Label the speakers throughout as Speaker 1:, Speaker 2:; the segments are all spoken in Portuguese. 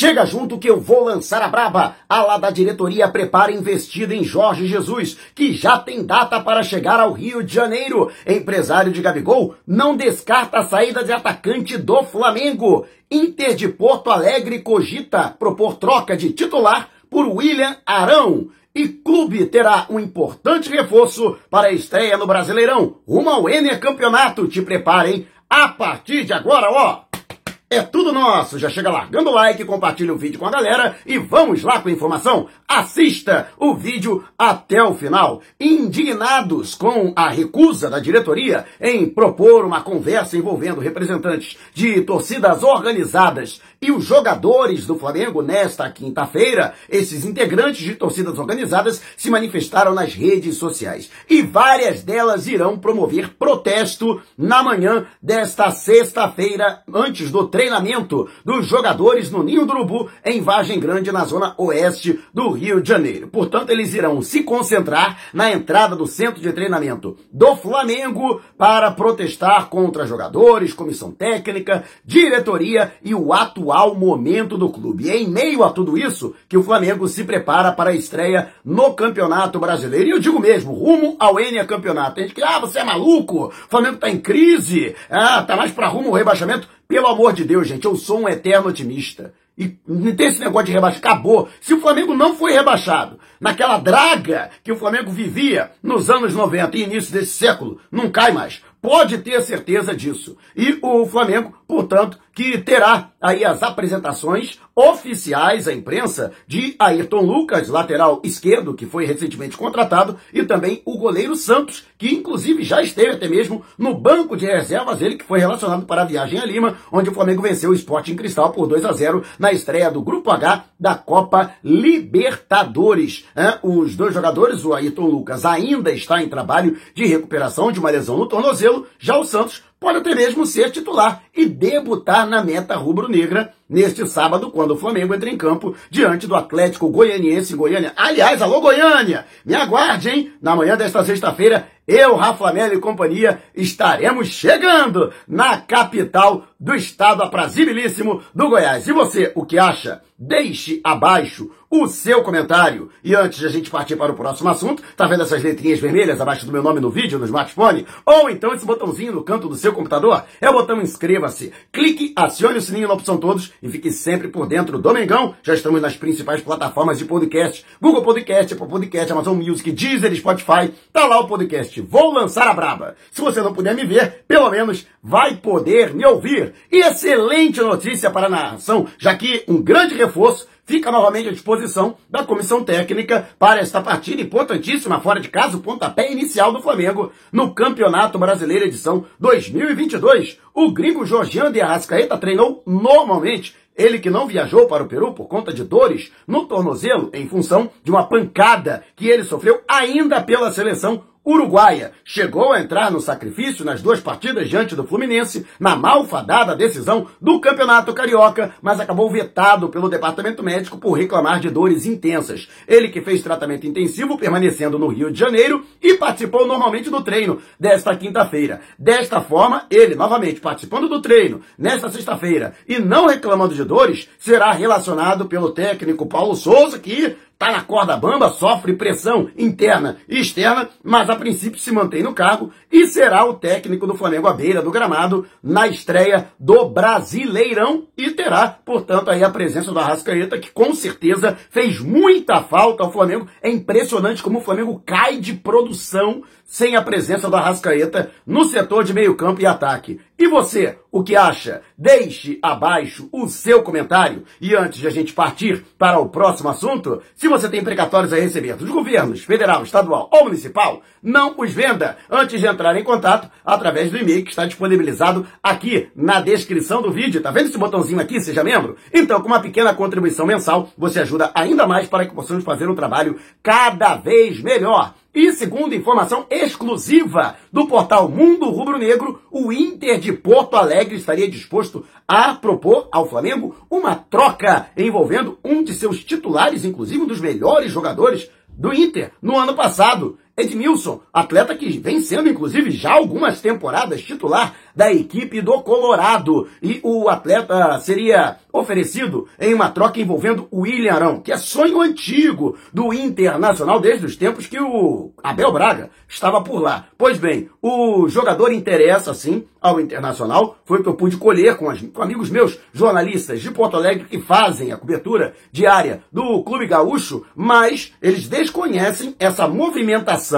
Speaker 1: Chega junto que eu vou lançar a braba. A lá da diretoria prepara investida em Jorge Jesus, que já tem data para chegar ao Rio de Janeiro. Empresário de Gabigol não descarta a saída de atacante do Flamengo. Inter de Porto Alegre cogita propor troca de titular por William Arão. E clube terá um importante reforço para a estreia no Brasileirão. Rumo ao Ener Campeonato. Te preparem a partir de agora, ó. É tudo nosso. Já chega largando o like, compartilha o vídeo com a galera e vamos lá com a informação. Assista o vídeo até o final. Indignados com a recusa da diretoria em propor uma conversa envolvendo representantes de torcidas organizadas e os jogadores do Flamengo nesta quinta-feira, esses integrantes de torcidas organizadas se manifestaram nas redes sociais e várias delas irão promover protesto na manhã desta sexta-feira antes do treinamento dos jogadores no Ninho do Urubu, em Vargem Grande, na zona oeste do Rio de Janeiro. Portanto, eles irão se concentrar na entrada do centro de treinamento do Flamengo para protestar contra jogadores, comissão técnica, diretoria e o atual momento do clube. E é em meio a tudo isso que o Flamengo se prepara para a estreia no Campeonato Brasileiro. E eu digo mesmo, rumo ao Enia Campeonato. Tem gente que, ah, você é maluco, o Flamengo tá em crise, ah, tá mais para rumo ao rebaixamento. Pelo amor de Deus, gente, eu sou um eterno otimista. E não tem esse negócio de rebaixar. Acabou. Se o Flamengo não foi rebaixado, naquela draga que o Flamengo vivia nos anos 90 e início desse século, não cai mais. Pode ter certeza disso. E o Flamengo, portanto, que terá aí as apresentações oficiais à imprensa de Ayrton Lucas, lateral esquerdo, que foi recentemente contratado, e também o goleiro Santos, que inclusive já esteve até mesmo no banco de reservas, ele que foi relacionado para a viagem a Lima, onde o Flamengo venceu o Sporting Cristal por 2 a 0 na estreia do Grupo H da Copa Libertadores. Os dois jogadores, o Ayrton Lucas, ainda está em trabalho de recuperação de uma lesão no tornozelo, já o Santos pode até mesmo ser titular e debutar na meta rubro-negra neste sábado, quando o Flamengo entra em campo diante do Atlético Goianiense Goiânia. Aliás, alô Goiânia, me aguarde, hein? Na manhã desta sexta-feira, eu, Rafa Melo e companhia estaremos chegando na capital do estado aprazibilíssimo do Goiás. E você, o que acha? Deixe abaixo o seu comentário. E antes de a gente partir para o próximo assunto, tá vendo essas letrinhas vermelhas abaixo do meu nome no vídeo, no smartphone? Ou então esse botãozinho no canto do seu computador? É o botão inscreva-se. Clique, acione o sininho na opção todos e fique sempre por dentro do Mengão. Já estamos nas principais plataformas de podcast. Google Podcast, Apple Podcast, Amazon Music, Deezer, Spotify. Tá lá o podcast. Vou lançar a braba. Se você não puder me ver, pelo menos vai poder me ouvir. E excelente notícia para a nação, já que um grande reforço fica novamente à disposição da comissão técnica para esta partida importantíssima fora de casa, o pontapé inicial do Flamengo no Campeonato Brasileiro edição 2022. O gringo Jorgiano de Arrascaeta treinou normalmente ele que não viajou para o Peru por conta de dores no tornozelo em função de uma pancada que ele sofreu ainda pela seleção uruguaia chegou a entrar no sacrifício nas duas partidas diante do Fluminense, na malfadada decisão do Campeonato Carioca, mas acabou vetado pelo departamento médico por reclamar de dores intensas. Ele que fez tratamento intensivo permanecendo no Rio de Janeiro e participou normalmente do treino desta quinta-feira. Desta forma, ele novamente participando do treino nesta sexta-feira e não reclamando de dores, será relacionado pelo técnico Paulo Souza, que tá na corda bamba, sofre pressão interna e externa, mas a princípio se mantém no cargo e será o técnico do Flamengo à beira do gramado na estreia do Brasileirão e terá, portanto, aí a presença do Arrascaeta, que com certeza fez muita falta ao Flamengo. É impressionante como o Flamengo cai de produção sem a presença do Arrascaeta no setor de meio campo e ataque. E você, o que acha? Deixe abaixo o seu comentário. E antes de a gente partir para o próximo assunto, se você tem precatórios a receber dos governos federal, estadual ou municipal, não os venda antes de entrar em contato através do e-mail que está disponibilizado aqui na descrição do vídeo. Tá vendo esse botãozinho aqui, seja membro? Então, com uma pequena contribuição mensal, você ajuda ainda mais para que possamos fazer um trabalho cada vez melhor. E segundo informação exclusiva do portal Mundo Rubro Negro, o Inter de Porto Alegre estaria disposto a propor ao Flamengo uma troca envolvendo um de seus titulares, inclusive um dos melhores jogadores do Inter no ano passado. Edmilson, atleta que vem sendo, inclusive, já algumas temporadas titular da equipe do Colorado. E o atleta seria oferecido em uma troca envolvendo o William Arão, que é sonho antigo do Internacional desde os tempos que o Abel Braga estava por lá. Pois bem, o jogador interessa sim ao Internacional, foi o que eu pude colher com, as, com amigos meus jornalistas de Porto Alegre que fazem a cobertura diária do Clube Gaúcho, mas eles desconhecem essa movimentação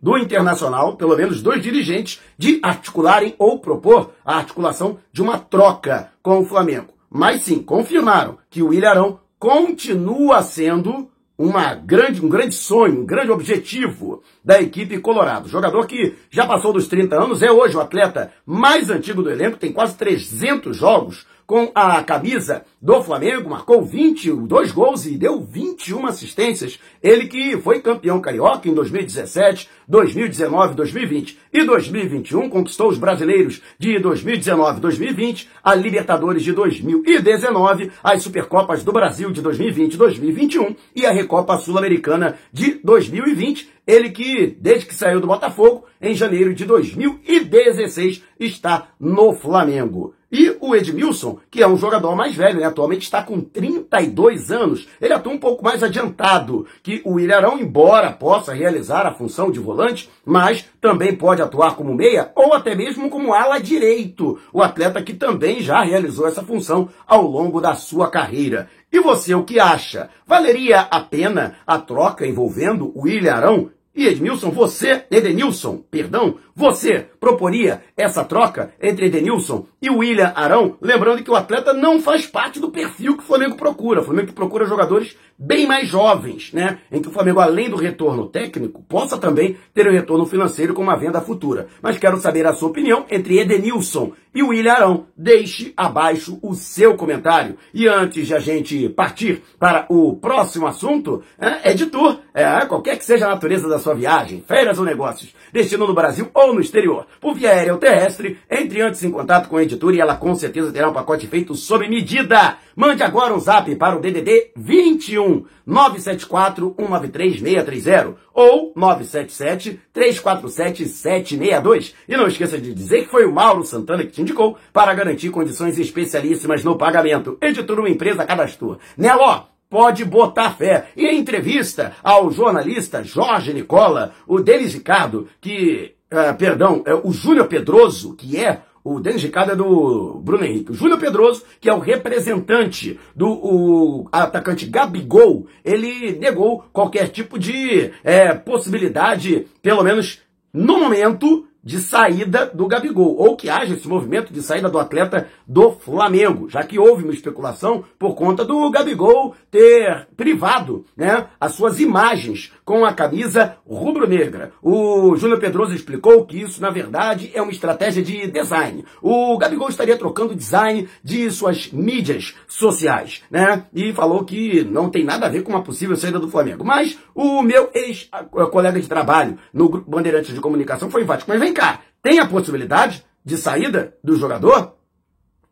Speaker 1: do Internacional, pelo menos dois dirigentes, de articularem ou propor a articulação de uma troca com o Flamengo. Mas sim, confirmaram que o Ilharão continua sendo uma grande, um grande sonho, um grande objetivo da equipe Colorado. Jogador que já passou dos 30 anos, é hoje o atleta mais antigo do elenco, tem quase 300 jogos com a camisa do Flamengo, marcou 22 gols e deu 21 assistências. Ele que foi campeão carioca em 2017, 2019, 2020 e 2021, conquistou os brasileiros de 2019, 2020, a Libertadores de 2019, as Supercopas do Brasil de 2020 e 2021 e a Recopa Sul-Americana de 2020. Ele que, desde que saiu do Botafogo, em janeiro de 2016, está no Flamengo. E o Edmilson, que é um jogador mais velho, né? atualmente está com 32 anos, ele atua um pouco mais adiantado que o Ilharão, embora possa realizar a função de volante, mas também pode atuar como meia ou até mesmo como ala direito, o atleta que também já realizou essa função ao longo da sua carreira. E você o que acha? Valeria a pena a troca envolvendo o Ilharão e Edmilson, você, Edenilson, perdão, você proporia essa troca entre Edenilson e William Arão? Lembrando que o atleta não faz parte do perfil que o Flamengo procura. O Flamengo procura jogadores bem mais jovens, né? Em que o Flamengo, além do retorno técnico, possa também ter um retorno financeiro com uma venda futura. Mas quero saber a sua opinião entre Edenilson e William Arão. Deixe abaixo o seu comentário. E antes de a gente partir para o próximo assunto, é, de tour, é, qualquer que seja a natureza da sua viagem, férias ou negócios, destino no Brasil ou no exterior, por via aérea ou terrestre, entre antes em contato com a editora e ela com certeza terá um pacote feito sob medida. Mande agora um zap para o DDD 21 974 193 630 ou 977 347 762. E não esqueça de dizer que foi o Mauro Santana que te indicou para garantir condições especialíssimas no pagamento. Editora uma empresa cadastrou. Nelo, pode botar fé. E em entrevista ao jornalista Jorge Nicola, o Denis Ricardo, que, uh, perdão, é o Júnior Pedroso, que é o Denis Ricardo é do Bruno Henrique. O Júnior Pedroso, que é o representante do atacante Gabigol, ele negou qualquer tipo de é, possibilidade, pelo menos no momento, de saída do Gabigol, ou que haja esse movimento de saída do atleta do Flamengo, já que houve uma especulação por conta do Gabigol ter privado né, as suas imagens com a camisa rubro-negra. O Júnior Pedroso explicou que isso, na verdade, é uma estratégia de design. O Gabigol estaria trocando o design de suas mídias sociais, né? E falou que não tem nada a ver com uma possível saída do Flamengo. Mas o meu ex-colega de trabalho no Grupo Bandeirantes de Comunicação foi enfático. Mas vem cá, tem a possibilidade de saída do jogador?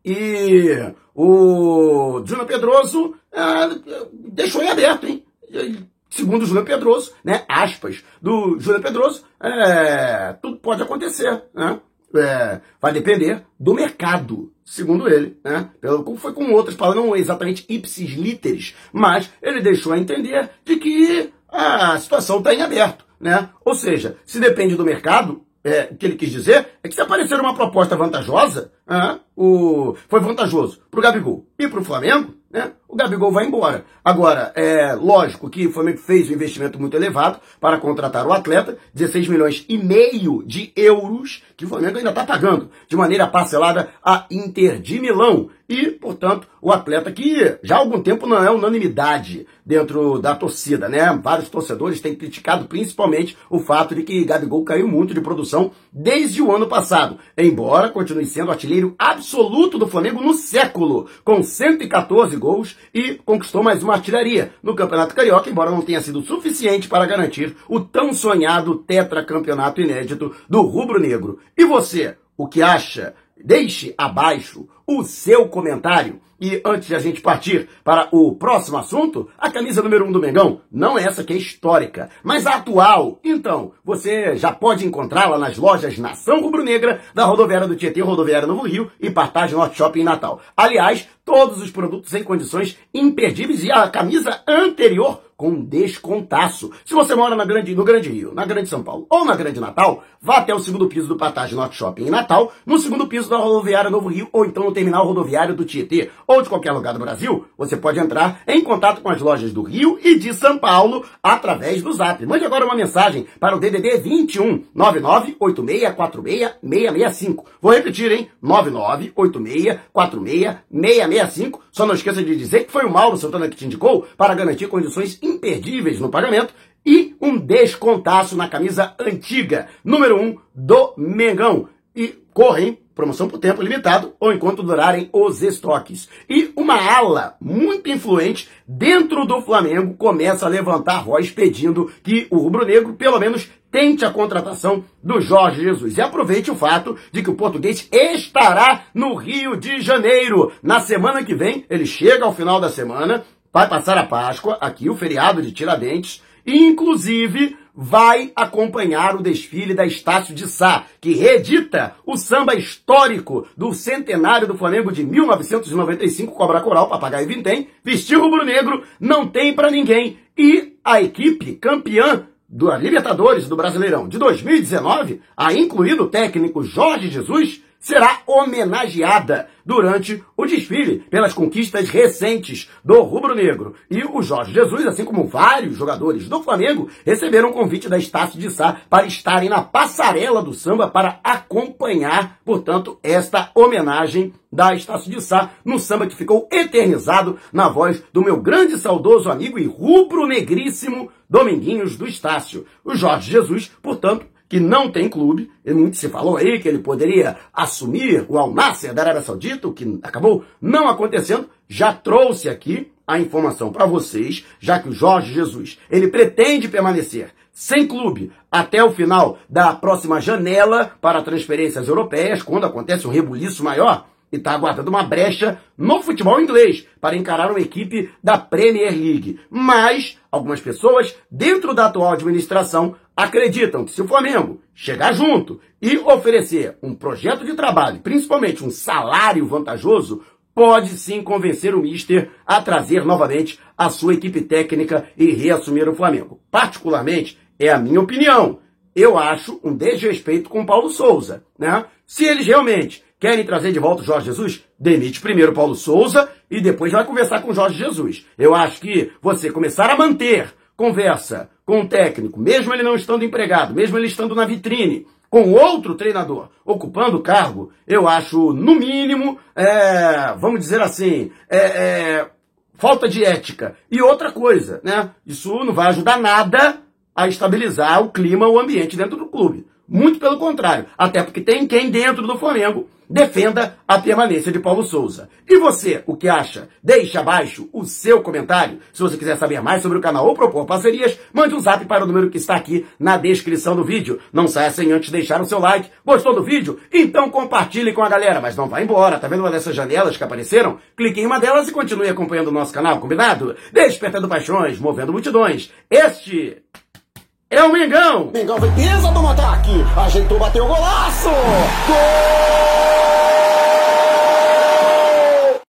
Speaker 1: E o Júnior Pedroso é, deixou em aberto, hein? Segundo o Júnior Pedroso, né? Aspas do Júnior Pedroso, é, tudo pode acontecer, né? É, vai depender do mercado, segundo ele, né? Pelo, foi com outras palavras, não exatamente ipsis literis, mas ele deixou a entender de que a situação está em aberto, né? Ou seja, se depende do mercado, é, o que ele quis dizer é que se aparecer uma proposta vantajosa, ah, o, foi vantajoso para o Gabigol e para o Flamengo, né, o Gabigol vai embora. Agora, é lógico que o Flamengo fez um investimento muito elevado para contratar o atleta, 16 milhões e meio de euros, que o Flamengo ainda está pagando de maneira parcelada a Inter de Milão. E, portanto, o atleta que já há algum tempo não é unanimidade dentro da torcida, né? Vários torcedores têm criticado principalmente o fato de que Gabigol caiu muito de produção desde o ano passado, embora continue sendo artilheiro absoluto do Flamengo no século, com 114 gols e conquistou mais uma artilharia no Campeonato Carioca, embora não tenha sido suficiente para garantir o tão sonhado tetracampeonato inédito do rubro-negro. E você, o que acha? Deixe abaixo o seu comentário. E antes de a gente partir para o próximo assunto, a camisa número 1 um do Mengão não é essa que é histórica, mas a atual. Então, você já pode encontrá-la nas lojas Nação Rubro-Negra da rodoviária do Tietê, rodoviária Novo Rio e Partage Norte Shopping em Natal. Aliás, todos os produtos em condições imperdíveis e a camisa anterior com descontaço. Se você mora na grande, no Grande Rio, na Grande São Paulo ou na Grande Natal, vá até o segundo piso do Partage Norte Shopping em Natal, no segundo piso da rodoviária Novo Rio ou então no terminal rodoviário do Tietê ou de qualquer lugar do Brasil, você pode entrar em contato com as lojas do Rio e de São Paulo através do Zap. Mande agora uma mensagem para o DDD 21 998646665. Vou repetir, hein? 998646665. Só não esqueça de dizer que foi o Mauro Santana que te indicou para garantir condições imperdíveis no pagamento e um descontaço na camisa antiga, número 1 um do Mengão. E correm promoção por tempo limitado ou enquanto durarem os estoques. E uma ala muito influente dentro do Flamengo começa a levantar voz pedindo que o rubro-negro pelo menos tente a contratação do Jorge Jesus. E aproveite o fato de que o português estará no Rio de Janeiro. Na semana que vem, ele chega ao final da semana, vai passar a Páscoa, aqui o feriado de Tiradentes, e inclusive vai acompanhar o desfile da Estácio de Sá, que reedita o samba histórico do centenário do Flamengo de 1995, Cobra Coral, Papagaio Vintém, vestir rubro-negro, não tem para ninguém. E a equipe campeã do Libertadores do Brasileirão de 2019, a incluído o técnico Jorge Jesus, será homenageada durante o desfile pelas conquistas recentes do rubro-negro. E o Jorge Jesus, assim como vários jogadores do Flamengo, receberam um convite da Estácio de Sá para estarem na passarela do samba para acompanhar, portanto, esta homenagem da Estácio de Sá no samba que ficou eternizado na voz do meu grande saudoso amigo e rubro-negríssimo Dominguinhos do Estácio. O Jorge Jesus, portanto, que não tem clube, e muito se falou aí que ele poderia assumir o Al Nasser da Arábia Saudita, o que acabou não acontecendo, já trouxe aqui a informação para vocês, já que o Jorge Jesus, ele pretende permanecer sem clube até o final da próxima janela para transferências europeias, quando acontece um rebuliço maior, e está aguardando uma brecha no futebol inglês para encarar uma equipe da Premier League. Mas algumas pessoas, dentro da atual administração, acreditam que se o Flamengo chegar junto e oferecer um projeto de trabalho, principalmente um salário vantajoso, pode sim convencer o Mister a trazer novamente a sua equipe técnica e reassumir o Flamengo. Particularmente, é a minha opinião. Eu acho um desrespeito com Paulo Souza, né? Se eles realmente querem trazer de volta o Jorge Jesus, demite primeiro Paulo Souza e depois vai conversar com o Jorge Jesus. Eu acho que você começar a manter conversa com o técnico, mesmo ele não estando empregado, mesmo ele estando na vitrine, com outro treinador ocupando o cargo, eu acho, no mínimo, é, vamos dizer assim, é, é, falta de ética. E outra coisa, né? Isso não vai ajudar nada a estabilizar o clima, o ambiente dentro do clube. Muito pelo contrário, até porque tem quem dentro do Flamengo defenda a permanência de Paulo Souza. E você, o que acha? Deixe abaixo o seu comentário. Se você quiser saber mais sobre o canal ou propor parcerias, mande um zap para o número que está aqui na descrição do vídeo. Não saia sem antes deixar o seu like. Gostou do vídeo? Então compartilhe com a galera, mas não vá embora. Tá vendo uma dessas janelas que apareceram? Clique em uma delas e continue acompanhando o nosso canal, combinado? Despertando paixões, movendo multidões. Este é o Mengão!
Speaker 2: Mengão foi pesa no ataque, ajeitou, bateu o golaço! Gol!